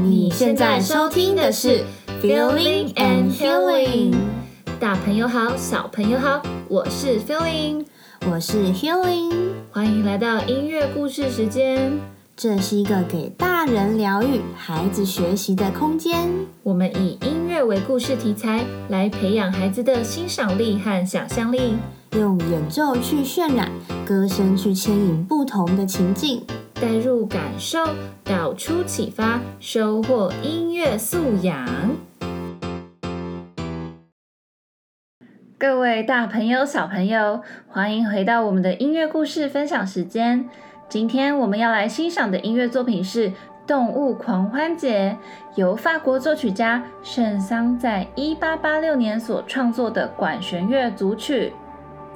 你现在收听的是 Feeling and Healing。大朋友好，小朋友好，我是 Feeling，我是 Healing，欢迎来到音乐故事时间。这是一个给大人疗愈、孩子学习的空间。我们以音乐为故事题材，来培养孩子的欣赏力和想象力，用演奏去渲染，歌声去牵引不同的情境。带入感受，导出启发，收获音乐素养。各位大朋友、小朋友，欢迎回到我们的音乐故事分享时间。今天我们要来欣赏的音乐作品是《动物狂欢节》，由法国作曲家圣桑在一八八六年所创作的管弦乐组曲。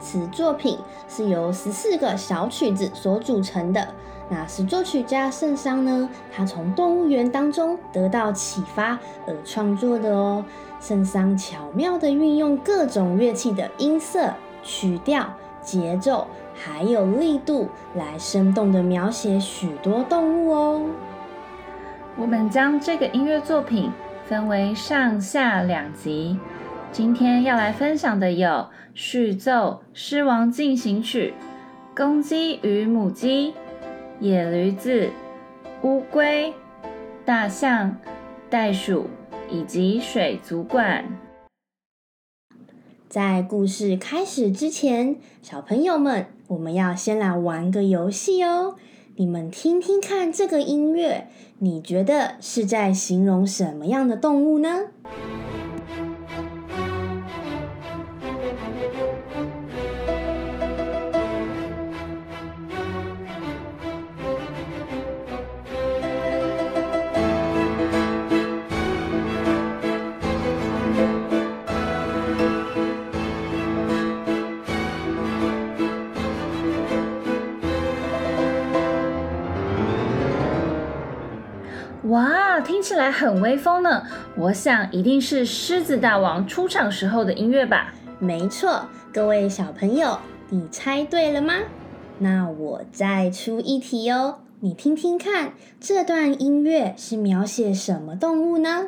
此作品是由十四个小曲子所组成的。那是作曲家圣桑呢，他从动物园当中得到启发而创作的哦。圣桑巧妙地运用各种乐器的音色、曲调、节奏，还有力度，来生动地描写许多动物哦。我们将这个音乐作品分为上下两集，今天要来分享的有序奏《狮王进行曲》、公鸡与母鸡。野驴子、乌龟、大象、袋鼠以及水族馆。在故事开始之前，小朋友们，我们要先来玩个游戏哦。你们听听看，这个音乐，你觉得是在形容什么样的动物呢？起来很威风呢！我想一定是狮子大王出场时候的音乐吧？没错，各位小朋友，你猜对了吗？那我再出一题哦，你听听看，这段音乐是描写什么动物呢？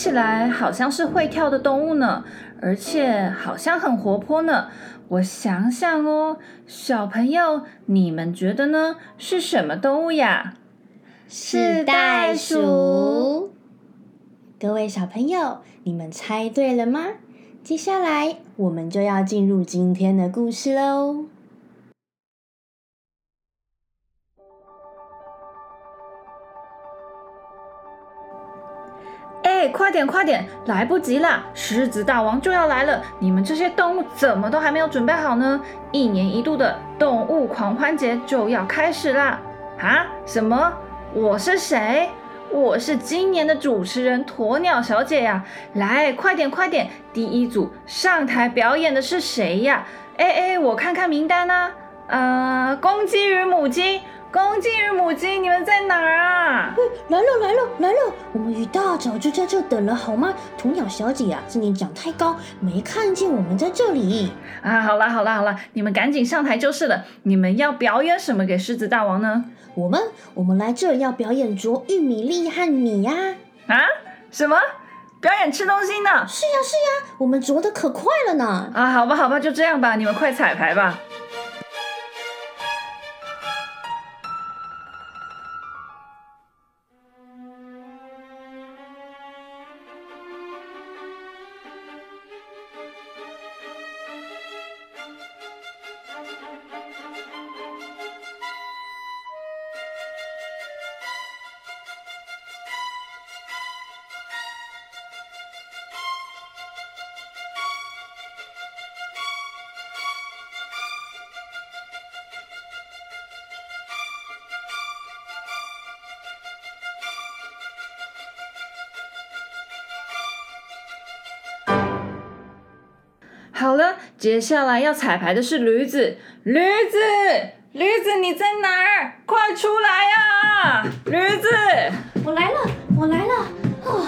起来好像是会跳的动物呢，而且好像很活泼呢。我想想哦，小朋友，你们觉得呢？是什么动物呀？是袋鼠。各位小朋友，你们猜对了吗？接下来我们就要进入今天的故事喽。哎，快点快点，来不及啦！狮子大王就要来了，你们这些动物怎么都还没有准备好呢？一年一度的动物狂欢节就要开始啦！啊？什么？我是谁？我是今年的主持人鸵鸟小姐呀！来，快点快点，第一组上台表演的是谁呀？哎哎，我看看名单呢。呃，公鸡与母鸡。公鸡与母鸡，你们在哪儿啊？来了来了来了！我们一大早就在这等了，好吗？鸵鸟小姐啊，是你长太高，没看见我们在这里啊！好啦好啦好啦，你们赶紧上台就是了。你们要表演什么给狮子大王呢？我们我们来这要表演啄玉米粒和米呀！啊？什么？表演吃东西呢？是呀是呀，我们啄的可快了呢！啊，好吧好吧，就这样吧，你们快彩排吧。接下来要彩排的是驴子，驴子，驴子你在哪儿？快出来呀，驴子！我来了，我来了。哦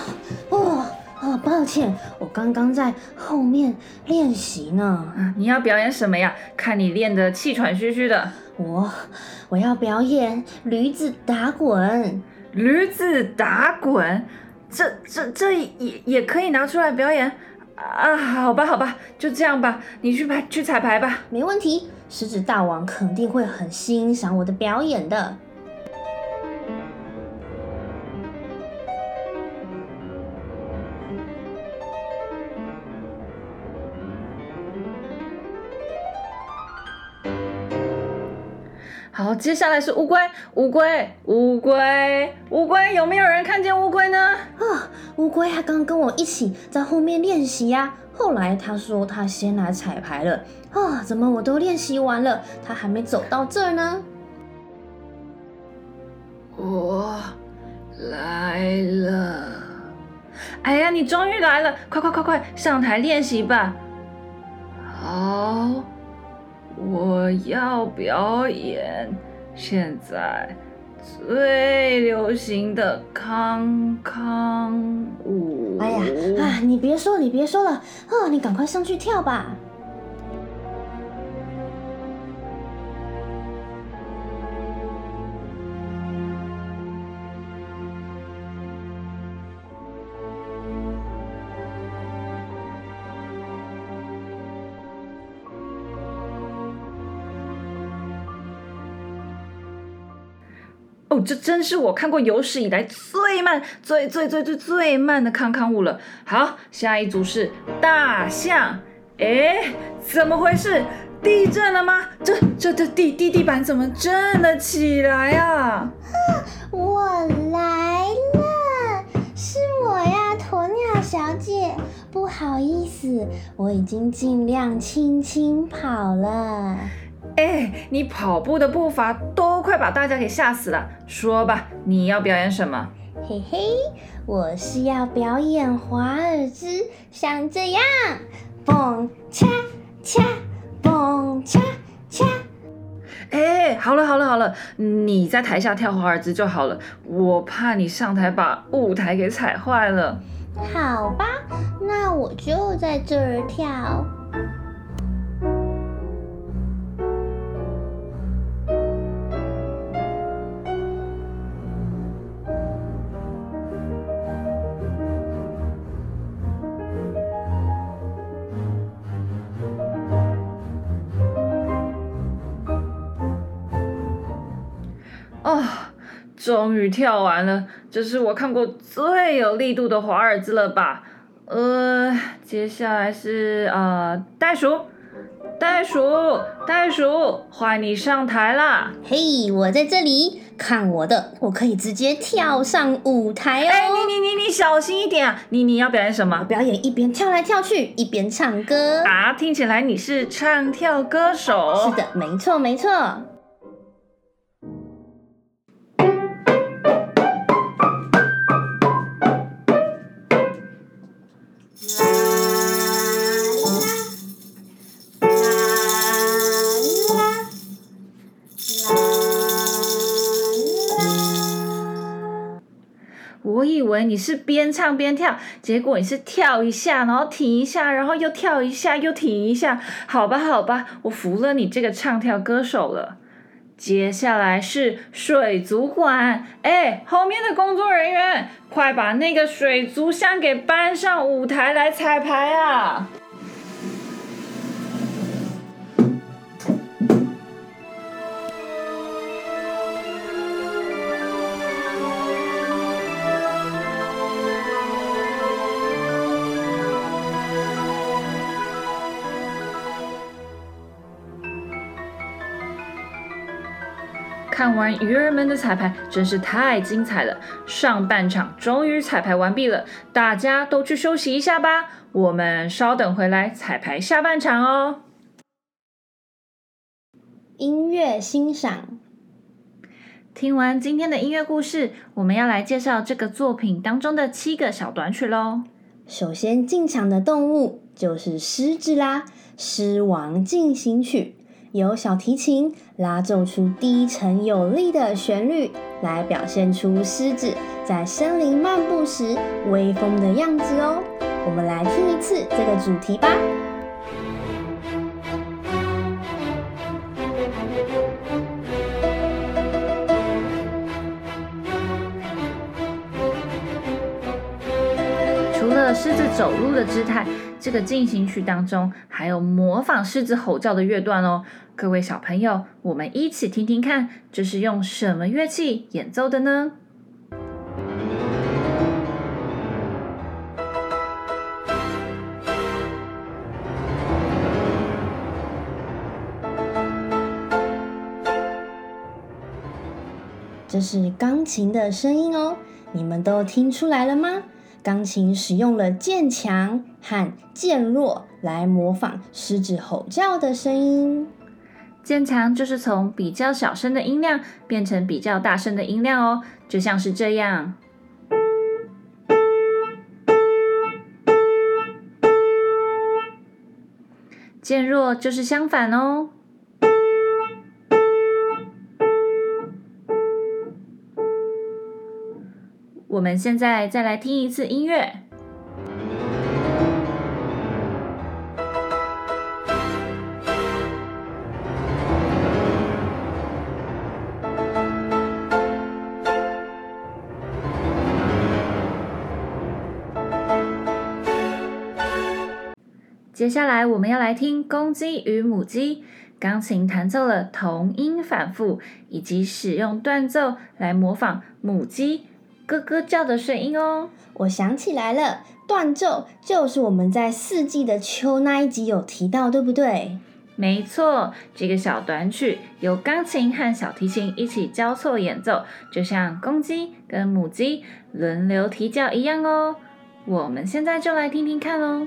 哦哦，抱歉，我刚刚在后面练习呢。你要表演什么呀？看你练得气喘吁吁的。我我要表演驴子打滚。驴子打滚，这这这也也可以拿出来表演啊？好吧好吧，就这样吧，你去排去彩排吧。没问题，狮子大王肯定会很欣赏我的表演的。好，接下来是乌龟，乌龟，乌龟，乌龟，有没有人看见乌龟呢？啊，乌龟还刚跟我一起在后面练习呀。后来他说他先来彩排了。啊，怎么我都练习完了，他还没走到这儿呢？我来了。哎呀，你终于来了！快快快快上台练习吧。好。我要表演现在最流行的康康舞。哎呀，啊，你别说，你别说了，啊，你赶快上去跳吧。哦，这真是我看过有史以来最慢、最最最最最慢的康康舞了。好，下一组是大象。哎，怎么回事？地震了吗？这这这地地地板怎么震了起来呀？啊，我来了，是我呀，鸵鸟小姐。不好意思，我已经尽量轻轻跑了。哎，你跑步的步伐都快把大家给吓死了。说吧，你要表演什么？嘿嘿，我是要表演华尔兹，像这样，蹦恰恰，蹦恰恰。哎，好了好了好了，你在台下跳华尔兹就好了，我怕你上台把舞台给踩坏了。好吧，那我就在这儿跳。哦，终于跳完了，这是我看过最有力度的华尔兹了吧？呃，接下来是呃袋鼠，袋鼠，袋鼠，换你上台啦！嘿，我在这里，看我的，我可以直接跳上舞台哦！哎，你你你你小心一点啊！你你要表演什么？我表演一边跳来跳去，一边唱歌啊！听起来你是唱跳歌手。是的，没错没错。为你是边唱边跳，结果你是跳一下，然后停一下，然后又跳一下，又停一下。好吧，好吧，我服了你这个唱跳歌手了。接下来是水族馆，哎，后面的工作人员，快把那个水族箱给搬上舞台来彩排啊！看完鱼儿们的彩排，真是太精彩了！上半场终于彩排完毕了，大家都去休息一下吧。我们稍等回来彩排下半场哦。音乐欣赏。听完今天的音乐故事，我们要来介绍这个作品当中的七个小短曲喽。首先进场的动物就是狮子啦，《狮王进行曲》由小提琴拉奏出低沉有力的旋律，来表现出狮子在森林漫步时威风的样子哦。我们来听一次这个主题吧。除了狮子走路的姿态，这个进行曲当中还有模仿狮子吼叫的乐段哦。各位小朋友，我们一起听听看，这是用什么乐器演奏的呢？这是钢琴的声音哦，你们都听出来了吗？钢琴使用了渐强和渐弱来模仿狮子吼叫的声音。渐强就是从比较小声的音量变成比较大声的音量哦，就像是这样。渐弱就是相反哦。我们现在再来听一次音乐。接下来我们要来听公鸡与母鸡，钢琴弹奏了同音反复，以及使用断奏来模仿母鸡。咯咯叫的声音哦，我想起来了，断奏就是我们在四季的秋那一集有提到，对不对？没错，这个小短曲由钢琴和小提琴一起交错演奏，就像公鸡跟母鸡轮流啼叫一样哦。我们现在就来听听看喽。各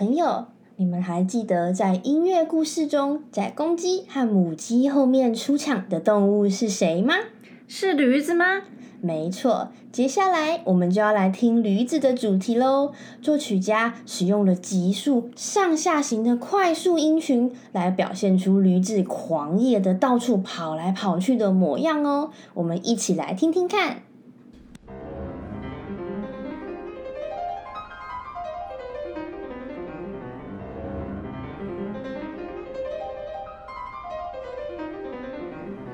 朋友，你们还记得在音乐故事中，在公鸡和母鸡后面出场的动物是谁吗？是驴子吗？没错，接下来我们就要来听驴子的主题喽。作曲家使用了急速上下行的快速音群，来表现出驴子狂野的到处跑来跑去的模样哦。我们一起来听听看。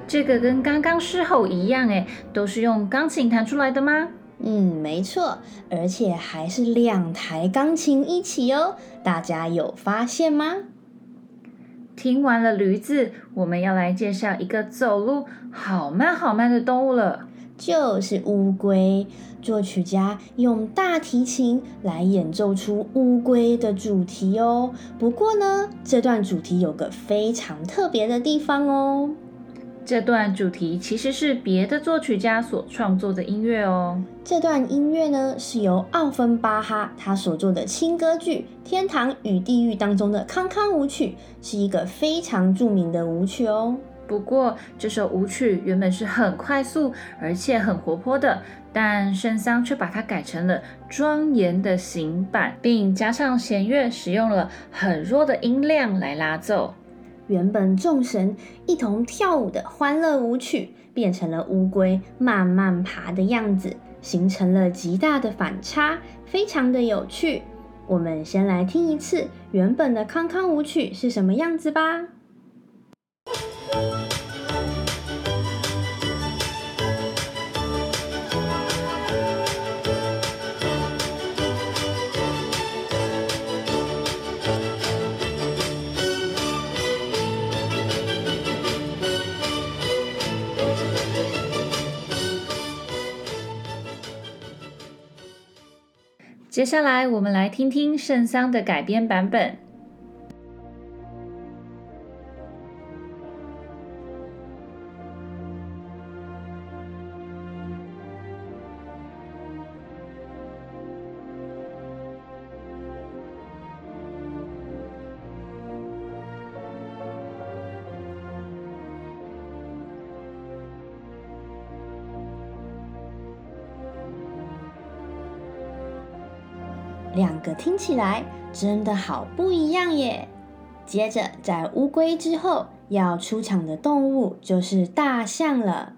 这个跟刚刚狮吼一样，诶，都是用钢琴弹出来的吗？嗯，没错，而且还是两台钢琴一起哦。大家有发现吗？听完了驴子，我们要来介绍一个走路好慢好慢的动物了，就是乌龟。作曲家用大提琴来演奏出乌龟的主题哦。不过呢，这段主题有个非常特别的地方哦。这段主题其实是别的作曲家所创作的音乐哦。这段音乐呢，是由奥芬巴哈他所做的轻歌剧《天堂与地狱》当中的康康舞曲，是一个非常著名的舞曲哦。不过，这首舞曲原本是很快速而且很活泼的，但圣桑却把它改成了庄严的行板，并加上弦乐，使用了很弱的音量来拉奏。原本众神一同跳舞的欢乐舞曲，变成了乌龟慢慢爬的样子，形成了极大的反差，非常的有趣。我们先来听一次原本的康康舞曲是什么样子吧。接下来，我们来听听圣桑的改编版本。两个听起来真的好不一样耶！接着，在乌龟之后要出场的动物就是大象了。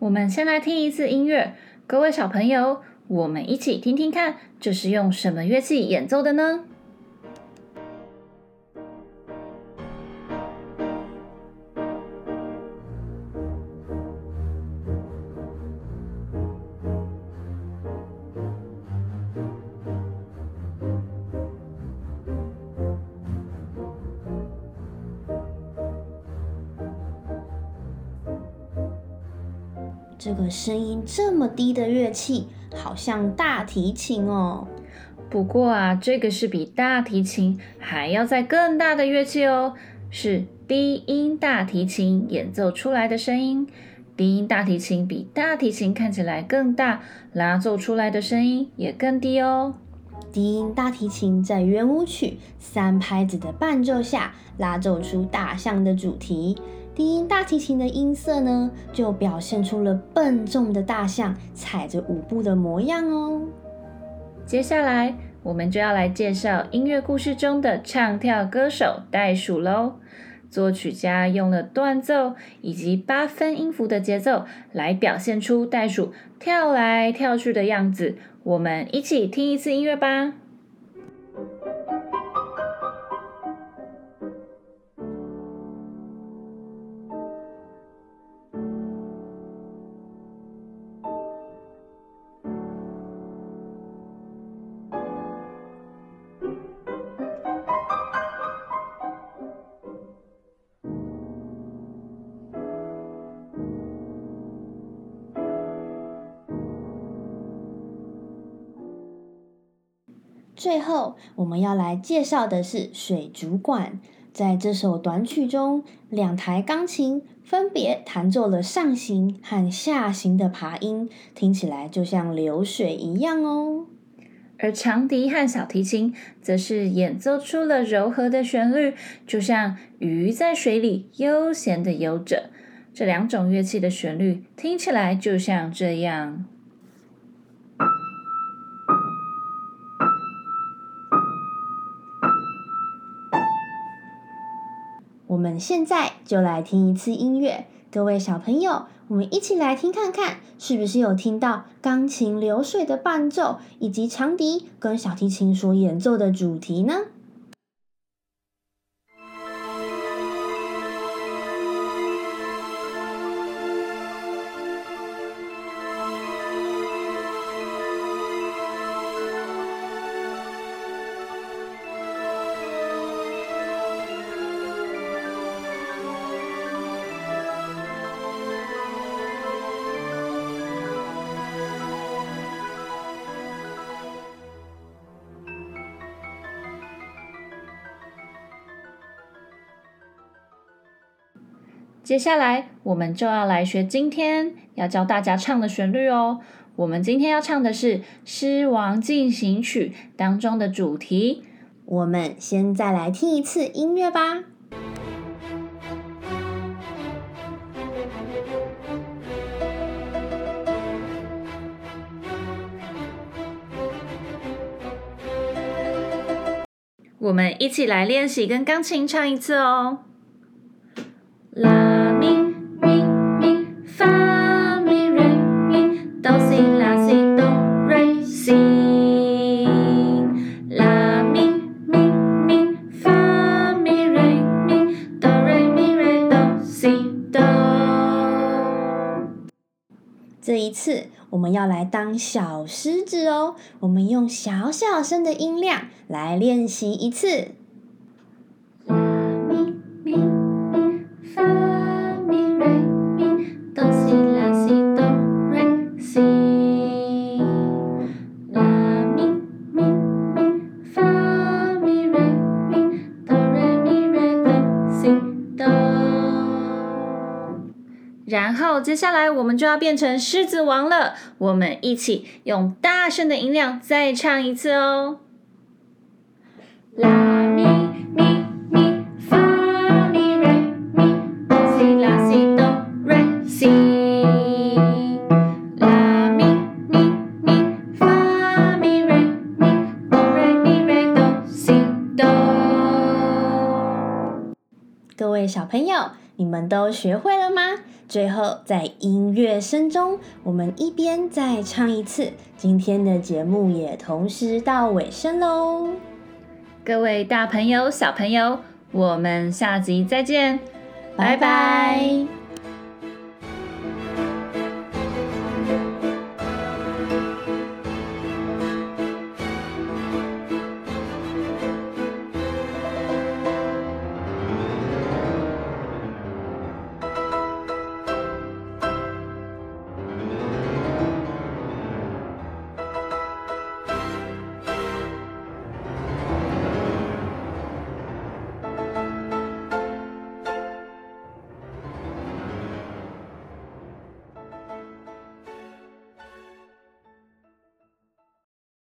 我们先来听一次音乐，各位小朋友，我们一起听听看，这是用什么乐器演奏的呢？这个声音这么低的乐器，好像大提琴哦。不过啊，这个是比大提琴还要再更大的乐器哦，是低音大提琴演奏出来的声音。低音大提琴比大提琴看起来更大，拉奏出来的声音也更低哦。低音大提琴在圆舞曲三拍子的伴奏下，拉奏出大象的主题。低音大提琴的音色呢，就表现出了笨重的大象踩着舞步的模样哦。接下来，我们就要来介绍音乐故事中的唱跳歌手袋鼠喽。作曲家用了断奏以及八分音符的节奏，来表现出袋鼠跳来跳去的样子。我们一起听一次音乐吧。最后，我们要来介绍的是水族馆。在这首短曲中，两台钢琴分别弹奏了上行和下行的爬音，听起来就像流水一样哦。而长笛和小提琴则是演奏出了柔和的旋律，就像鱼在水里悠闲地游着。这两种乐器的旋律听起来就像这样。我们现在就来听一次音乐，各位小朋友，我们一起来听看看，是不是有听到钢琴流水的伴奏，以及长笛跟小提琴所演奏的主题呢？接下来，我们就要来学今天要教大家唱的旋律哦。我们今天要唱的是《狮王进行曲》当中的主题。我们先再来听一次音乐吧。我们一起来练习跟钢琴唱一次哦。啦我们要来当小狮子哦，我们用小小声的音量来练习一次。啦咪咪发咪瑞咪，动起来然后接下来我们就要变成狮子王了。我们一起用大声的音量再唱一次哦。啦咪咪咪发咪瑞咪哆西啦西哆瑞西。拉咪咪咪发咪瑞咪哆瑞咪瑞哆西哆。各位小朋友，你们都学会了吗？最后，在音乐声中，我们一边再唱一次。今天的节目也同时到尾声喽。各位大朋友、小朋友，我们下集再见，拜拜。拜拜。